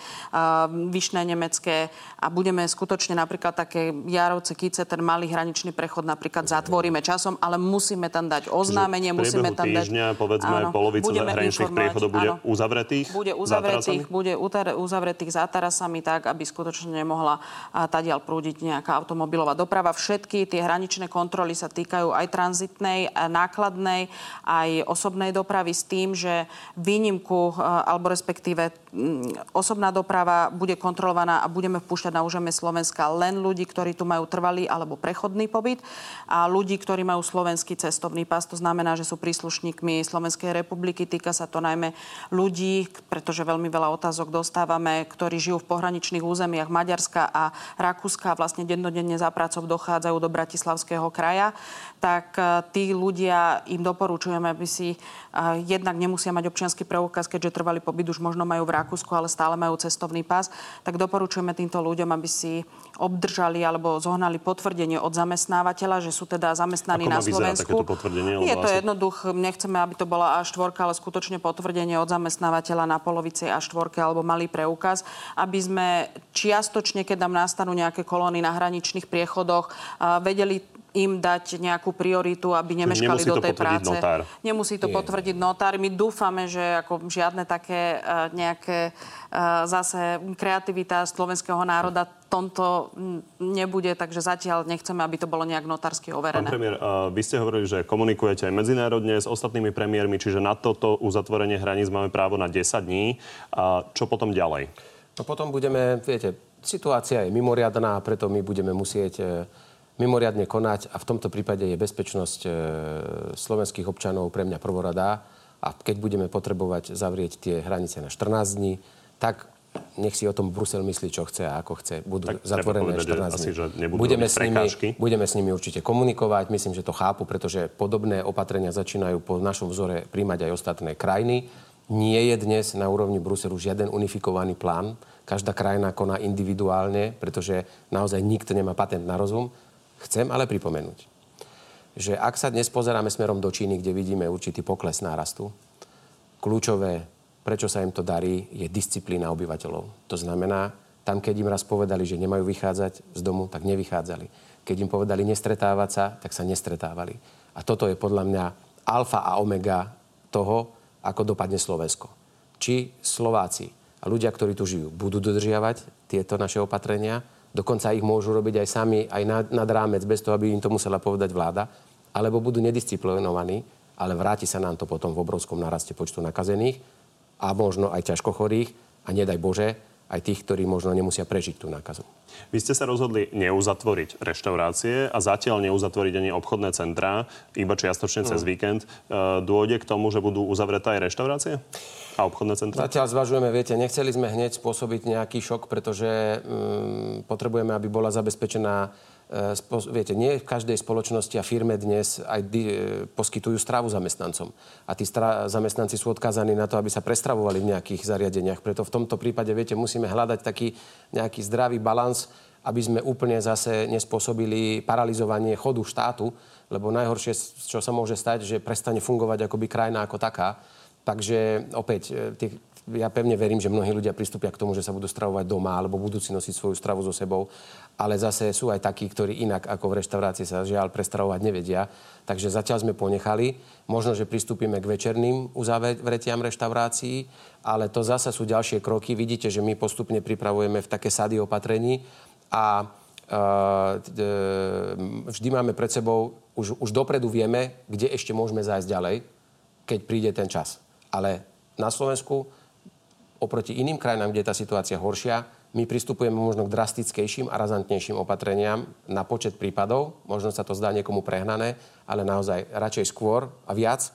Vyšné nemecké a budeme skutočne napríklad také Jarovce, Kice, ten malý hraničný prechod napríklad zatvoríme časom, ale musíme tam dať oznámenie, musíme tam týždňa, dať... povedzme, áno, polovica hraničných priechodov bude áno, uzavretých? Bude uzavretých, bude uzavretých zátarasami tak, aby skutočne nemohla tadiaľ prúdiť nejaká automobilová doprava. Všetky tie hraničné kontroly sa týkajú aj tranzitnej, nákladnej, aj osobnej dopravy s tým, že výnimku, alebo respektíve osobná doprava bude kontrolovaná a budeme vpúšťať na územie Slovenska len ľudí, ktorí tu majú trvalý alebo prechodný pobyt a ľudí, ktorí majú slovenský cestovný pas. To znamená, že sú príslušníkmi Slovenskej republiky. Týka sa to najmä ľudí, pretože veľmi veľa otázok dostávame, ktorí žijú v pohraničných územiach Maďarska a Rakúska a vlastne dennodenne za prácov dochádzajú do Bratislavského kraja tak e, tí ľudia im doporučujeme, aby si e, jednak nemusia mať občianský preukaz, keďže trvalý pobyt už možno majú v Rakúsku, ale stále majú cestovný pás, tak doporučujeme týmto ľuďom, aby si obdržali alebo zohnali potvrdenie od zamestnávateľa, že sú teda zamestnaní na Slovensku. Je to asi... jednoduché, nechceme, aby to bola A4, ale skutočne potvrdenie od zamestnávateľa na polovici A4 alebo malý preukaz, aby sme čiastočne, keď nám nastanú nejaké kolóny na hraničných priechodoch, vedeli im dať nejakú prioritu, aby nemeškali do tej práce. Notár. Nemusí to Nie. potvrdiť notár. My dúfame, že ako žiadne také uh, nejaké uh, zase kreativita slovenského národa tomto nebude, takže zatiaľ nechceme, aby to bolo nejak notársky overené. Pán premiér, uh, vy ste hovorili, že komunikujete aj medzinárodne s ostatnými premiérmi, čiže na toto uzatvorenie hraníc máme právo na 10 dní. A čo potom ďalej? No potom budeme, viete, situácia je mimoriadná, preto my budeme musieť mimoriadne konať a v tomto prípade je bezpečnosť e, slovenských občanov pre mňa prvoradá a keď budeme potrebovať zavrieť tie hranice na 14 dní, tak nech si o tom Brusel myslí, čo chce a ako chce. Budú tak zatvorené povedať, 14 dní. Asi, budeme, s nimi, budeme s nimi určite komunikovať. Myslím, že to chápu, pretože podobné opatrenia začínajú po našom vzore príjmať aj ostatné krajiny. Nie je dnes na úrovni Bruselu žiaden unifikovaný plán. Každá krajina koná individuálne, pretože naozaj nikto nemá patent na rozum. Chcem ale pripomenúť, že ak sa dnes pozeráme smerom do Číny, kde vidíme určitý pokles nárastu, kľúčové, prečo sa im to darí, je disciplína obyvateľov. To znamená, tam, keď im raz povedali, že nemajú vychádzať z domu, tak nevychádzali. Keď im povedali nestretávať sa, tak sa nestretávali. A toto je podľa mňa alfa a omega toho, ako dopadne Slovensko. Či Slováci a ľudia, ktorí tu žijú, budú dodržiavať tieto naše opatrenia, dokonca ich môžu robiť aj sami, aj nad, nad rámec, bez toho, aby im to musela povedať vláda, alebo budú nedisciplinovaní, ale vráti sa nám to potom v obrovskom naraste počtu nakazených a možno aj ťažko chorých. A nedaj Bože, aj tých, ktorí možno nemusia prežiť tú nákazu. Vy ste sa rozhodli neuzatvoriť reštaurácie a zatiaľ neuzatvoriť ani obchodné centrá, iba čiastočne mm. cez víkend. E, dôjde k tomu, že budú uzavreté aj reštaurácie a obchodné centrá? Zatiaľ zvažujeme, viete, nechceli sme hneď spôsobiť nejaký šok, pretože mm, potrebujeme, aby bola zabezpečená viete, nie v každej spoločnosti a firme dnes aj di, e, poskytujú stravu zamestnancom. A tí stra, zamestnanci sú odkázaní na to, aby sa prestravovali v nejakých zariadeniach. Preto v tomto prípade, viete, musíme hľadať taký nejaký zdravý balans, aby sme úplne zase nespôsobili paralizovanie chodu štátu, lebo najhoršie, čo sa môže stať, že prestane fungovať akoby krajina ako taká. Takže opäť, e, tie ja pevne verím, že mnohí ľudia pristúpia k tomu, že sa budú stravovať doma alebo budú si nosiť svoju stravu so sebou. Ale zase sú aj takí, ktorí inak ako v reštaurácii sa žiaľ prestravovať nevedia. Takže zatiaľ sme ponechali. Možno, že pristúpime k večerným uzavretiam reštaurácií, ale to zase sú ďalšie kroky. Vidíte, že my postupne pripravujeme v také sady opatrení a vždy máme pred sebou, už, už dopredu vieme, kde ešte môžeme zájsť ďalej, keď príde ten čas. Ale na Slovensku oproti iným krajinám, kde je tá situácia horšia, my pristupujeme možno k drastickejším a razantnejším opatreniam na počet prípadov. Možno sa to zdá niekomu prehnané, ale naozaj radšej skôr a viac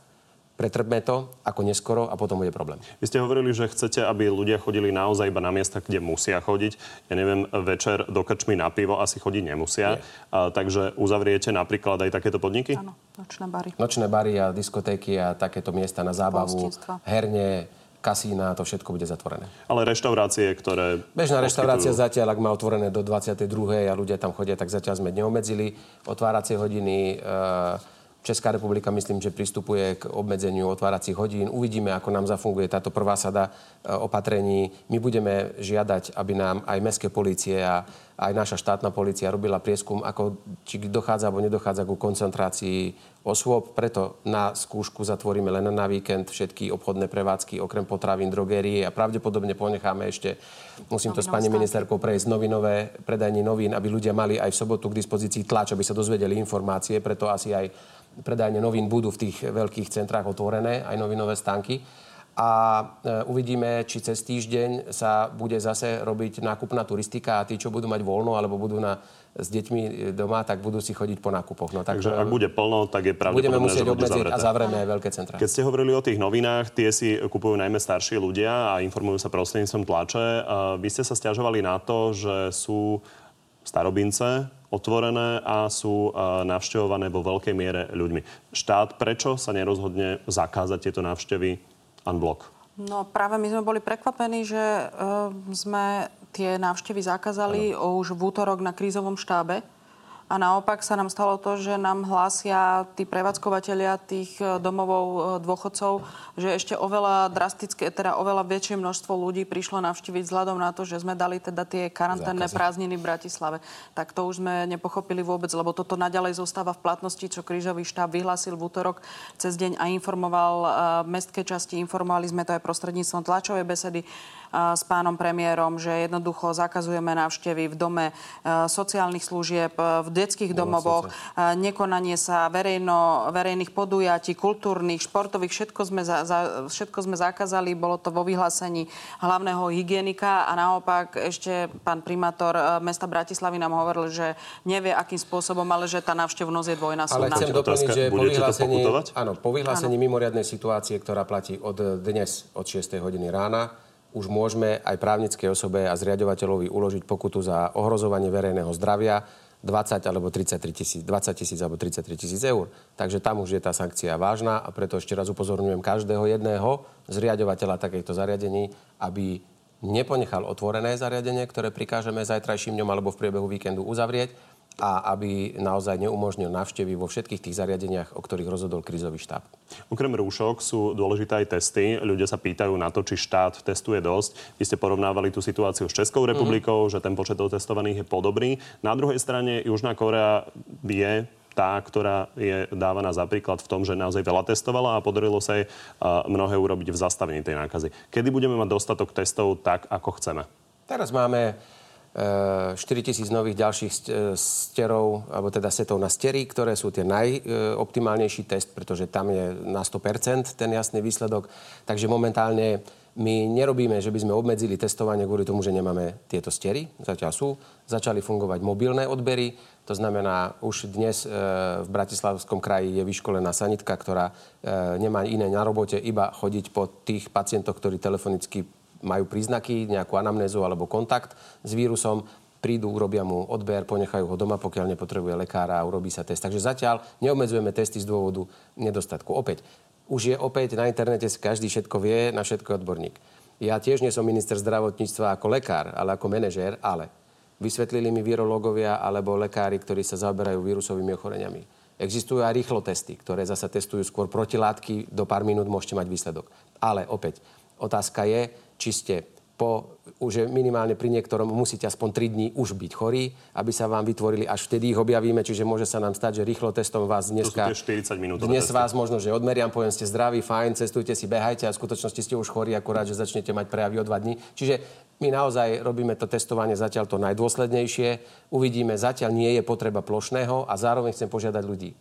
pretrpme to ako neskoro a potom bude problém. Vy ste hovorili, že chcete, aby ľudia chodili naozaj iba na miesta, kde musia chodiť. Ja neviem, večer do krčmy na pivo asi chodiť nemusia. A, takže uzavriete napríklad aj takéto podniky? Áno, nočné bary. Nočné bary a diskotéky a takéto miesta na zábavu, herne, kasína, to všetko bude zatvorené. Ale reštaurácie, ktoré... Bežná poskytujú... reštaurácia zatiaľ, ak má otvorené do 22. a ľudia tam chodia, tak zatiaľ sme neobmedzili otváracie hodiny. E- Česká republika myslím, že pristupuje k obmedzeniu otváracích hodín. Uvidíme, ako nám zafunguje táto prvá sada e, opatrení. My budeme žiadať, aby nám aj mestské policie a aj naša štátna policia robila prieskum, ako, či dochádza alebo nedochádza ku koncentrácii osôb. Preto na skúšku zatvoríme len na víkend všetky obchodné prevádzky, okrem potravín, drogérie a pravdepodobne ponecháme ešte, musím to s pani ministerkou prejsť, novinové predajní novín, aby ľudia mali aj v sobotu k dispozícii tlač, aby sa dozvedeli informácie. Preto asi aj predajne novín budú v tých veľkých centrách otvorené, aj novinové stánky. A e, uvidíme, či cez týždeň sa bude zase robiť nákupná turistika a tí, čo budú mať voľno alebo budú na, s deťmi doma, tak budú si chodiť po nákupoch. No, tak, Takže ak bude plno, tak je pravdepodobné, budeme musieť že obmedziť a zavrieme aj veľké centra. Keď ste hovorili o tých novinách, tie si kupujú najmä starší ľudia a informujú sa prostredníctvom tlače. Vy ste sa stiažovali na to, že sú starobince otvorené a sú navštevované vo veľkej miere ľuďmi. Štát prečo sa nerozhodne zakázať tieto návštevy unblock? No práve my sme boli prekvapení, že uh, sme tie návštevy zakázali ano. už v útorok na krízovom štábe a naopak sa nám stalo to, že nám hlásia tí prevádzkovateľia tých e, domovov e, dôchodcov, že ešte oveľa drastické, teda oveľa väčšie množstvo ľudí prišlo navštíviť vzhľadom na to, že sme dali teda tie karanténne Zákazy. prázdniny v Bratislave. Tak to už sme nepochopili vôbec, lebo toto naďalej zostáva v platnosti, čo krížový štáb vyhlásil v útorok cez deň a informoval uh, mestské časti, informovali sme to aj prostredníctvom tlačovej besedy s pánom premiérom, že jednoducho zakazujeme návštevy v dome sociálnych služieb, v detských domovoch, nekonanie sa verejno, verejných podujatí, kultúrnych, športových, všetko sme, za, za, všetko sme zakázali. Bolo to vo vyhlásení hlavného hygienika a naopak ešte pán primátor mesta Bratislavy nám hovoril, že nevie, akým spôsobom, ale že tá návštevnosť je dvojnásobná. Ale chcem doplniť, že po vyhlásení, áno, po vyhlásení mimoriadnej situácie, ktorá platí od dnes, od 6. hodiny rána, už môžeme aj právnickej osobe a zriadovateľovi uložiť pokutu za ohrozovanie verejného zdravia 20 alebo 33 tisíc, 20 tisíc alebo 33 tisíc eur. Takže tam už je tá sankcia vážna a preto ešte raz upozorňujem každého jedného zriadovateľa takýchto zariadení, aby neponechal otvorené zariadenie, ktoré prikážeme zajtrajším dňom alebo v priebehu víkendu uzavrieť a aby naozaj neumožnil návštevy vo všetkých tých zariadeniach, o ktorých rozhodol krizový štáb. Okrem rúšok sú dôležité aj testy. Ľudia sa pýtajú na to, či štát testuje dosť. Vy ste porovnávali tú situáciu s Českou republikou, mm-hmm. že ten počet otestovaných je podobný. Na druhej strane Južná Korea je tá, ktorá je dávaná za príklad v tom, že naozaj veľa testovala a podarilo sa jej mnohé urobiť v zastavení tej nákazy. Kedy budeme mať dostatok testov tak, ako chceme? Teraz máme 4 tisíc nových ďalších sterov, alebo teda setov na stery, ktoré sú tie najoptimálnejší test, pretože tam je na 100% ten jasný výsledok. Takže momentálne my nerobíme, že by sme obmedzili testovanie kvôli tomu, že nemáme tieto stery. Zatiaľ sú. Začali fungovať mobilné odbery. To znamená, už dnes e, v Bratislavskom kraji je vyškolená sanitka, ktorá e, nemá iné na robote, iba chodiť po tých pacientoch, ktorí telefonicky majú príznaky, nejakú anamnézu alebo kontakt s vírusom, prídu, urobia mu odber, ponechajú ho doma, pokiaľ nepotrebuje lekára a urobí sa test. Takže zatiaľ neobmedzujeme testy z dôvodu nedostatku. Opäť, už je opäť na internete, každý všetko vie, na všetko odborník. Ja tiež nie som minister zdravotníctva ako lekár, ale ako manažér, ale vysvetlili mi virológovia alebo lekári, ktorí sa zaoberajú vírusovými ochoreniami. Existujú aj rýchlo testy, ktoré zasa testujú skôr protilátky, do pár minút môžete mať výsledok. Ale opäť, otázka je, či ste po, už minimálne pri niektorom musíte aspoň 3 dní už byť chorí, aby sa vám vytvorili, až vtedy ich objavíme, čiže môže sa nám stať, že rýchlo testom vás dneska... To sú 40 minút. Dnes testy. vás možno, že odmeriam, poviem, ste zdraví, fajn, cestujte si, behajte a v skutočnosti ste už chorí, akurát, že začnete mať prejavy o 2 dní. Čiže my naozaj robíme to testovanie zatiaľ to najdôslednejšie. Uvidíme, zatiaľ nie je potreba plošného a zároveň chcem požiadať ľudí.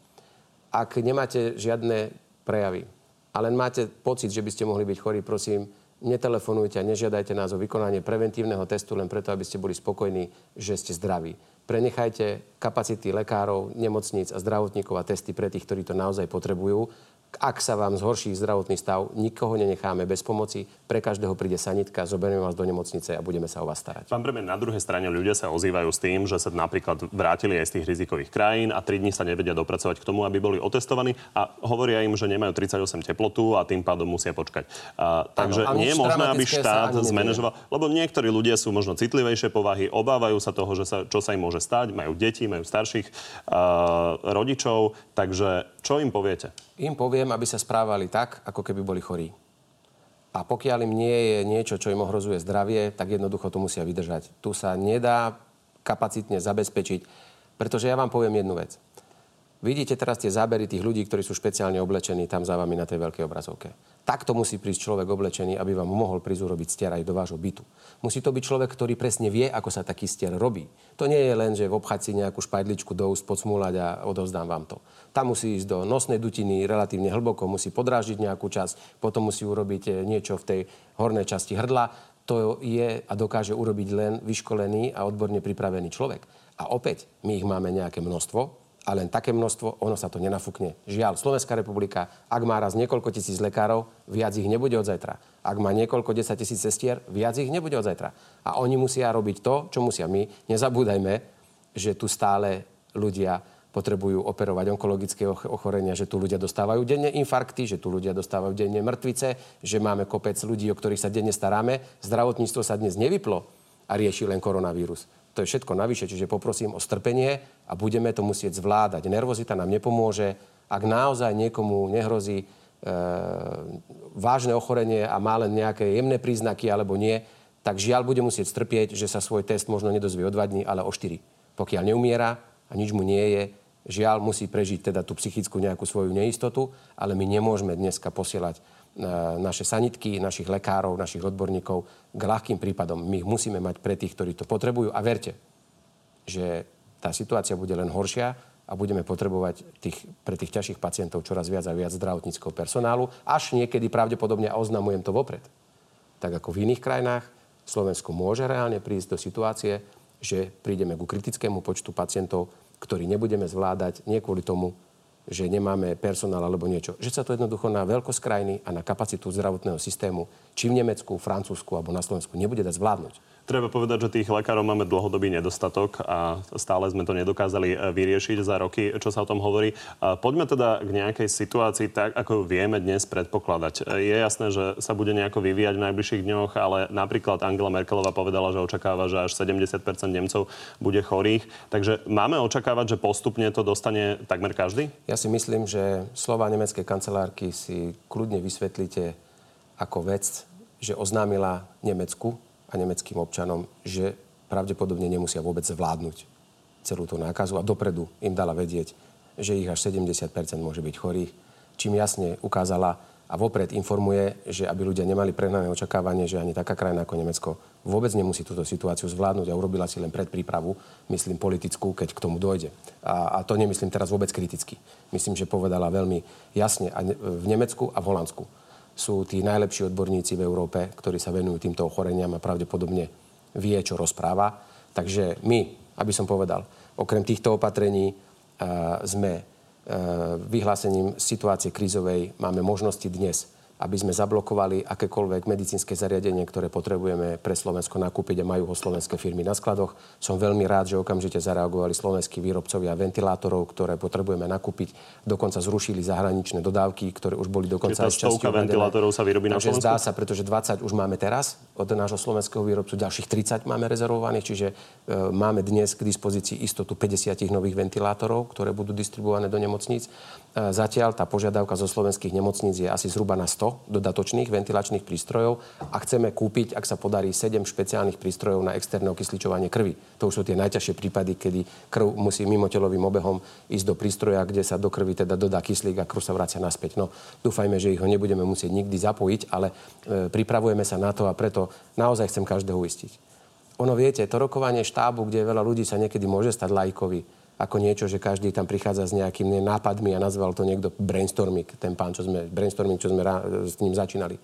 Ak nemáte žiadne prejavy, ale máte pocit, že by ste mohli byť chorí, prosím, netelefonujte a nežiadajte nás o vykonanie preventívneho testu len preto, aby ste boli spokojní, že ste zdraví. Prenechajte kapacity lekárov, nemocníc a zdravotníkov a testy pre tých, ktorí to naozaj potrebujú ak sa vám zhorší zdravotný stav, nikoho nenecháme bez pomoci. Pre každého príde sanitka, zoberieme vás do nemocnice a budeme sa o vás starať. Pán premiér, na druhej strane ľudia sa ozývajú s tým, že sa napríklad vrátili aj z tých rizikových krajín a 3 dní sa nevedia dopracovať k tomu, aby boli otestovaní a hovoria im, že nemajú 38 teplotu a tým pádom musia počkať. A, takže ano, nie je možné, aby štát zmanéžoval, lebo niektorí ľudia sú možno citlivejšie povahy, obávajú sa toho, že sa, čo sa im môže stať, majú deti, majú starších uh, rodičov, takže čo im poviete? Im poviem, aby sa správali tak, ako keby boli chorí. A pokiaľ im nie je niečo, čo im ohrozuje zdravie, tak jednoducho to musia vydržať. Tu sa nedá kapacitne zabezpečiť, pretože ja vám poviem jednu vec. Vidíte teraz tie zábery tých ľudí, ktorí sú špeciálne oblečení tam za vami na tej veľkej obrazovke. Takto musí prísť človek oblečený, aby vám mohol prísť urobiť stier aj do vášho bytu. Musí to byť človek, ktorý presne vie, ako sa taký stier robí. To nie je len, že obchať si nejakú špajdličku do úst podsmúľať a odovzdám vám to. Tam musí ísť do nosnej dutiny relatívne hlboko, musí podrážiť nejakú časť, potom musí urobiť eh, niečo v tej hornej časti hrdla. To je a dokáže urobiť len vyškolený a odborne pripravený človek. A opäť, my ich máme nejaké množstvo, a len také množstvo, ono sa to nenafúkne. Žiaľ, Slovenská republika, ak má raz niekoľko tisíc lekárov, viac ich nebude od zajtra. Ak má niekoľko desať tisíc sestier, viac ich nebude od zajtra. A oni musia robiť to, čo musia my. Nezabúdajme, že tu stále ľudia potrebujú operovať onkologické ochorenia, že tu ľudia dostávajú denne infarkty, že tu ľudia dostávajú denne mŕtvice, že máme kopec ľudí, o ktorých sa denne staráme. Zdravotníctvo sa dnes nevyplo a rieši len koronavírus. To je všetko navyše, čiže poprosím o strpenie a budeme to musieť zvládať. Nervozita nám nepomôže. Ak naozaj niekomu nehrozí e, vážne ochorenie a má len nejaké jemné príznaky alebo nie, tak žiaľ bude musieť strpieť, že sa svoj test možno nedozvie o 2 dní, ale o 4. Pokiaľ neumiera a nič mu nie je, žiaľ musí prežiť teda tú psychickú nejakú svoju neistotu, ale my nemôžeme dneska posielať naše sanitky, našich lekárov, našich odborníkov k ľahkým prípadom. My ich musíme mať pre tých, ktorí to potrebujú. A verte, že tá situácia bude len horšia a budeme potrebovať tých, pre tých ťažších pacientov čoraz viac a viac zdravotníckého personálu, až niekedy pravdepodobne, oznamujem to vopred, tak ako v iných krajinách, Slovensko môže reálne prísť do situácie, že prídeme ku kritickému počtu pacientov, ktorí nebudeme zvládať nie kvôli tomu, že nemáme personál alebo niečo. Že sa to jednoducho na veľkosť krajiny a na kapacitu zdravotného systému, či v Nemecku, Francúzsku alebo na Slovensku, nebude dať zvládnuť. Treba povedať, že tých lekárov máme dlhodobý nedostatok a stále sme to nedokázali e, vyriešiť za roky, čo sa o tom hovorí. Poďme teda k nejakej situácii tak, ako ju vieme dnes predpokladať. E, je jasné, že sa bude nejako vyvíjať v najbližších dňoch, ale napríklad Angela Merkelová povedala, že očakáva, že až 70% Nemcov bude chorých. Takže máme očakávať, že postupne to dostane takmer každý? Ja si myslím, že slova nemeckej kancelárky si kľudne vysvetlíte ako vec, že oznámila Nemecku a nemeckým občanom, že pravdepodobne nemusia vôbec zvládnuť celú tú nákazu a dopredu im dala vedieť, že ich až 70% môže byť chorých, čím jasne ukázala a vopred informuje, že aby ľudia nemali prehnané očakávanie, že ani taká krajina ako Nemecko vôbec nemusí túto situáciu zvládnuť a urobila si len predprípravu, myslím politickú, keď k tomu dojde. A, a to nemyslím teraz vôbec kriticky. Myslím, že povedala veľmi jasne a v Nemecku a v Holandsku sú tí najlepší odborníci v Európe, ktorí sa venujú týmto ochoreniam a pravdepodobne vie, čo rozpráva. Takže my, aby som povedal, okrem týchto opatrení uh, sme uh, vyhlásením situácie krízovej máme možnosti dnes aby sme zablokovali akékoľvek medicínske zariadenie, ktoré potrebujeme pre Slovensko nakúpiť a majú ho slovenské firmy na skladoch. Som veľmi rád, že okamžite zareagovali slovenskí výrobcovia ventilátorov, ktoré potrebujeme nakúpiť. Dokonca zrušili zahraničné dodávky, ktoré už boli dokonca aj stovka ventilátorov sa vyrobí na Slovensku? zdá sa, pretože 20 už máme teraz od nášho slovenského výrobcu, ďalších 30 máme rezervovaných, čiže e, máme dnes k dispozícii istotu 50 nových ventilátorov, ktoré budú distribuované do nemocníc. E, zatiaľ tá požiadavka zo slovenských nemocníc je asi zhruba na 100 dodatočných ventilačných prístrojov a chceme kúpiť, ak sa podarí, 7 špeciálnych prístrojov na externé okysličovanie krvi. To už sú tie najťažšie prípady, kedy krv musí mimotelovým obehom ísť do prístroja, kde sa do krvi teda dodá kyslík a krv sa vracia naspäť. No, dúfajme, že ich ho nebudeme musieť nikdy zapojiť, ale e, pripravujeme sa na to a preto naozaj chcem každého uistiť. Ono viete, to rokovanie štábu, kde veľa ľudí sa niekedy môže stať lajkovi, ako niečo, že každý tam prichádza s nejakými nápadmi a nazval to niekto brainstorming, ten pán, čo sme, brainstorming, čo sme s ním začínali.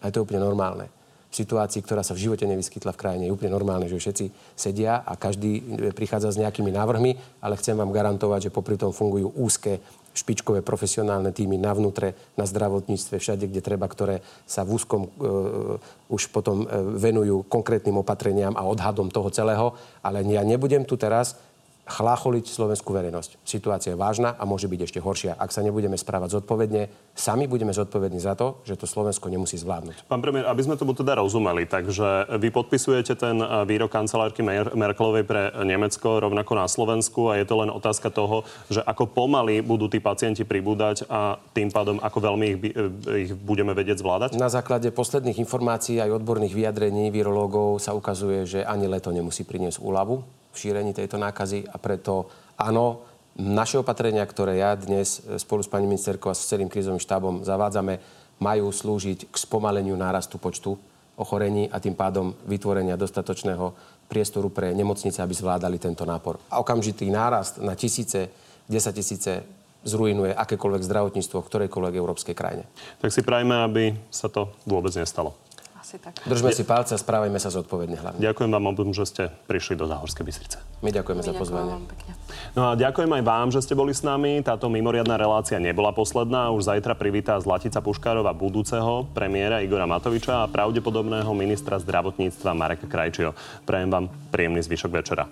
A je to úplne normálne. V situácii, ktorá sa v živote nevyskytla v krajine, je úplne normálne, že všetci sedia a každý prichádza s nejakými návrhmi, ale chcem vám garantovať, že popri tom fungujú úzke špičkové profesionálne týmy navnútre, na zdravotníctve, všade, kde treba, ktoré sa v úzkom e, už potom e, venujú konkrétnym opatreniam a odhadom toho celého. Ale ja nebudem tu teraz chlácholiť slovenskú verejnosť. Situácia je vážna a môže byť ešte horšia. Ak sa nebudeme správať zodpovedne, sami budeme zodpovední za to, že to Slovensko nemusí zvládnuť. Pán premiér, aby sme tomu teda rozumeli, takže vy podpisujete ten eh, výrok kancelárky Merkelovej pre Nemecko rovnako na Slovensku a je to len otázka toho, že ako pomaly budú tí pacienti pribúdať a tým pádom ako veľmi ich, eh, ich budeme vedieť zvládať? Na základe posledných informácií aj odborných vyjadrení virológov sa ukazuje, že ani leto nemusí priniesť úľavu v šírení tejto nákazy a preto áno, naše opatrenia, ktoré ja dnes e, spolu s pani ministerkou a s celým krízovým štábom zavádzame, majú slúžiť k spomaleniu nárastu počtu ochorení a tým pádom vytvorenia dostatočného priestoru pre nemocnice, aby zvládali tento nápor. A okamžitý nárast na tisíce, 10 tisíce zrujnuje akékoľvek zdravotníctvo v ktorejkoľvek európskej krajine. Tak si prajme, aby sa to vôbec nestalo asi tak. Držme si palce a správajme sa zodpovedne hlavne. Ďakujem vám obom, že ste prišli do Záhorskej Bystrice. My ďakujeme My za pozvanie. No a ďakujem aj vám, že ste boli s nami. Táto mimoriadná relácia nebola posledná. Už zajtra privítá Zlatica Puškárova budúceho premiéra Igora Matoviča a pravdepodobného ministra zdravotníctva Mareka Krajčio. Prajem vám príjemný zvyšok večera.